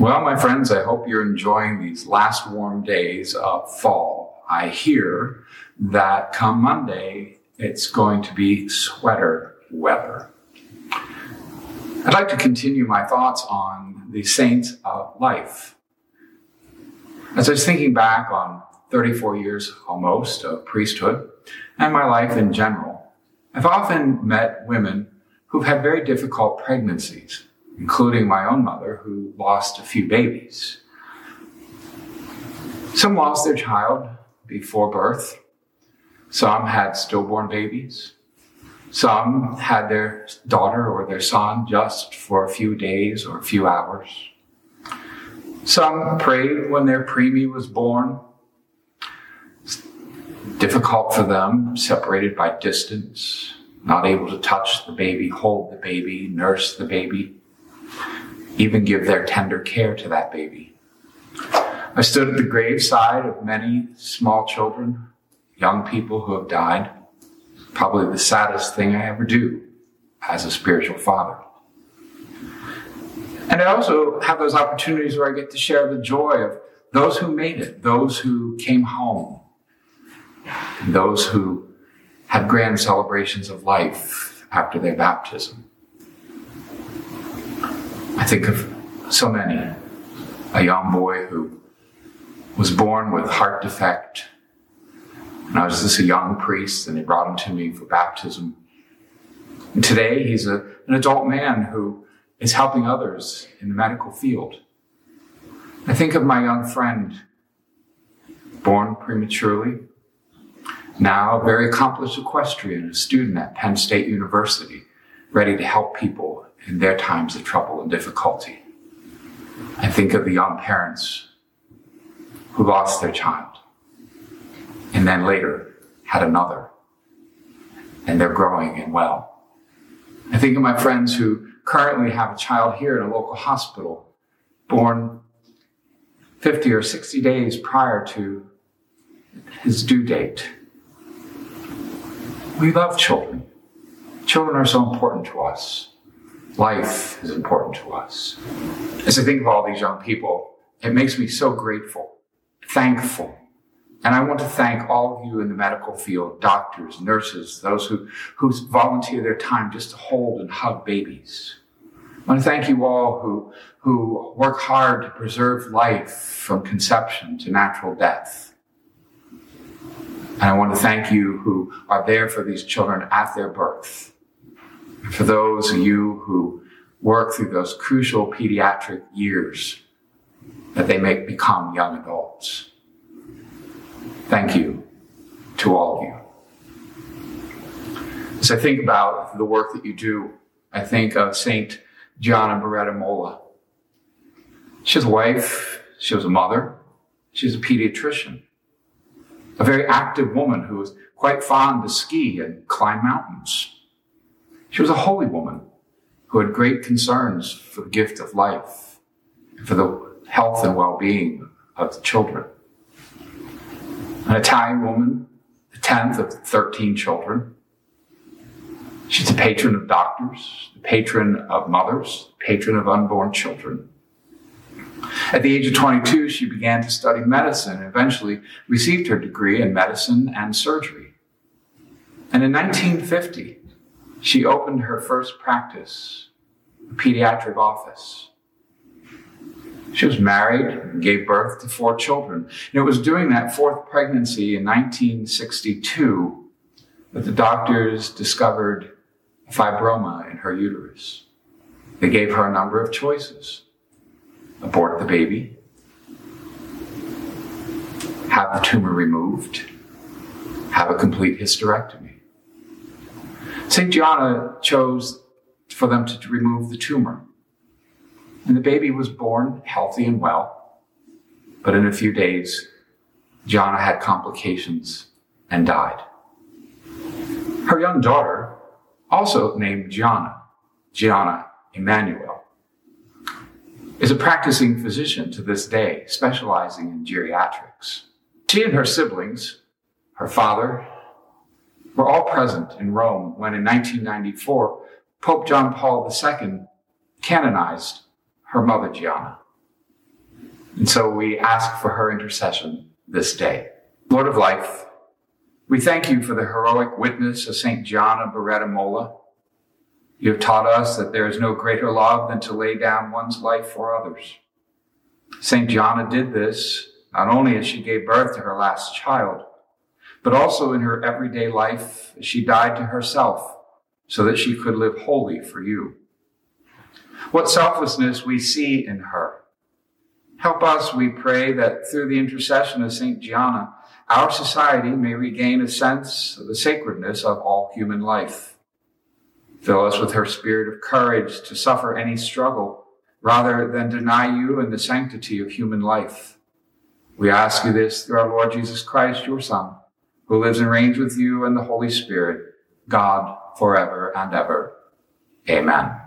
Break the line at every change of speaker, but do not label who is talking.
Well, my friends, I hope you're enjoying these last warm days of fall. I hear that come Monday, it's going to be sweater weather. I'd like to continue my thoughts on the saints of life. As I was thinking back on 34 years almost of priesthood and my life in general, I've often met women who've had very difficult pregnancies including my own mother, who lost a few babies. Some lost their child before birth. Some had stillborn babies. Some had their daughter or their son just for a few days or a few hours. Some prayed when their preemie was born. Difficult for them, separated by distance, not able to touch the baby, hold the baby, nurse the baby even give their tender care to that baby. I stood at the graveside of many small children, young people who have died. Probably the saddest thing I ever do as a spiritual father. And I also have those opportunities where I get to share the joy of those who made it, those who came home, those who had grand celebrations of life after their baptism. I think of so many. A young boy who was born with heart defect. And I was just a young priest, and they brought him to me for baptism. And today he's a, an adult man who is helping others in the medical field. I think of my young friend, born prematurely, now a very accomplished equestrian, a student at Penn State University, ready to help people in their times of trouble and difficulty. I think of the young parents who lost their child and then later had another, and they're growing and well. I think of my friends who currently have a child here in a local hospital, born 50 or 60 days prior to his due date. We love children. Children are so important to us life is important to us. As I think of all these young people, it makes me so grateful, thankful. And I want to thank all of you in the medical field, doctors, nurses, those who, who volunteer their time just to hold and hug babies. I want to thank you all who, who work hard to preserve life from conception to natural death. And I want to thank you who are there for these children at their birth for those of you who work through those crucial pediatric years that they may become young adults. Thank you to all of you. As I think about the work that you do, I think of Saint Gianna Beretta Molla. She was a wife, she was a mother, she was a pediatrician, a very active woman who was quite fond to ski and climb mountains. She was a holy woman who had great concerns for the gift of life, for the health and well-being of the children. An Italian woman, the 10th of 13 children. She's the patron of doctors, the patron of mothers, patron of unborn children. At the age of 22, she began to study medicine and eventually received her degree in medicine and surgery. And in 1950, she opened her first practice, a pediatric office. She was married and gave birth to four children. And it was during that fourth pregnancy in 1962 that the doctors discovered fibroma in her uterus. They gave her a number of choices abort the baby, have the tumor removed, have a complete hysterectomy. St. Gianna chose for them to remove the tumor. And the baby was born healthy and well. But in a few days, Gianna had complications and died. Her young daughter, also named Gianna, Gianna Emanuel, is a practicing physician to this day, specializing in geriatrics. She and her siblings, her father, were all present in Rome when in 1994, Pope John Paul II canonized her mother Gianna. And so we ask for her intercession this day. Lord of life, we thank you for the heroic witness of St. Of Beretta Molla. You have taught us that there is no greater love than to lay down one's life for others. St. Gianna did this not only as she gave birth to her last child, but also in her everyday life she died to herself so that she could live wholly for you. What selflessness we see in her. Help us, we pray, that through the intercession of St. Gianna, our society may regain a sense of the sacredness of all human life. Fill us with her spirit of courage to suffer any struggle rather than deny you and the sanctity of human life. We ask you this through our Lord Jesus Christ, your Son, who lives and reigns with you and the Holy Spirit, God, forever and ever. Amen.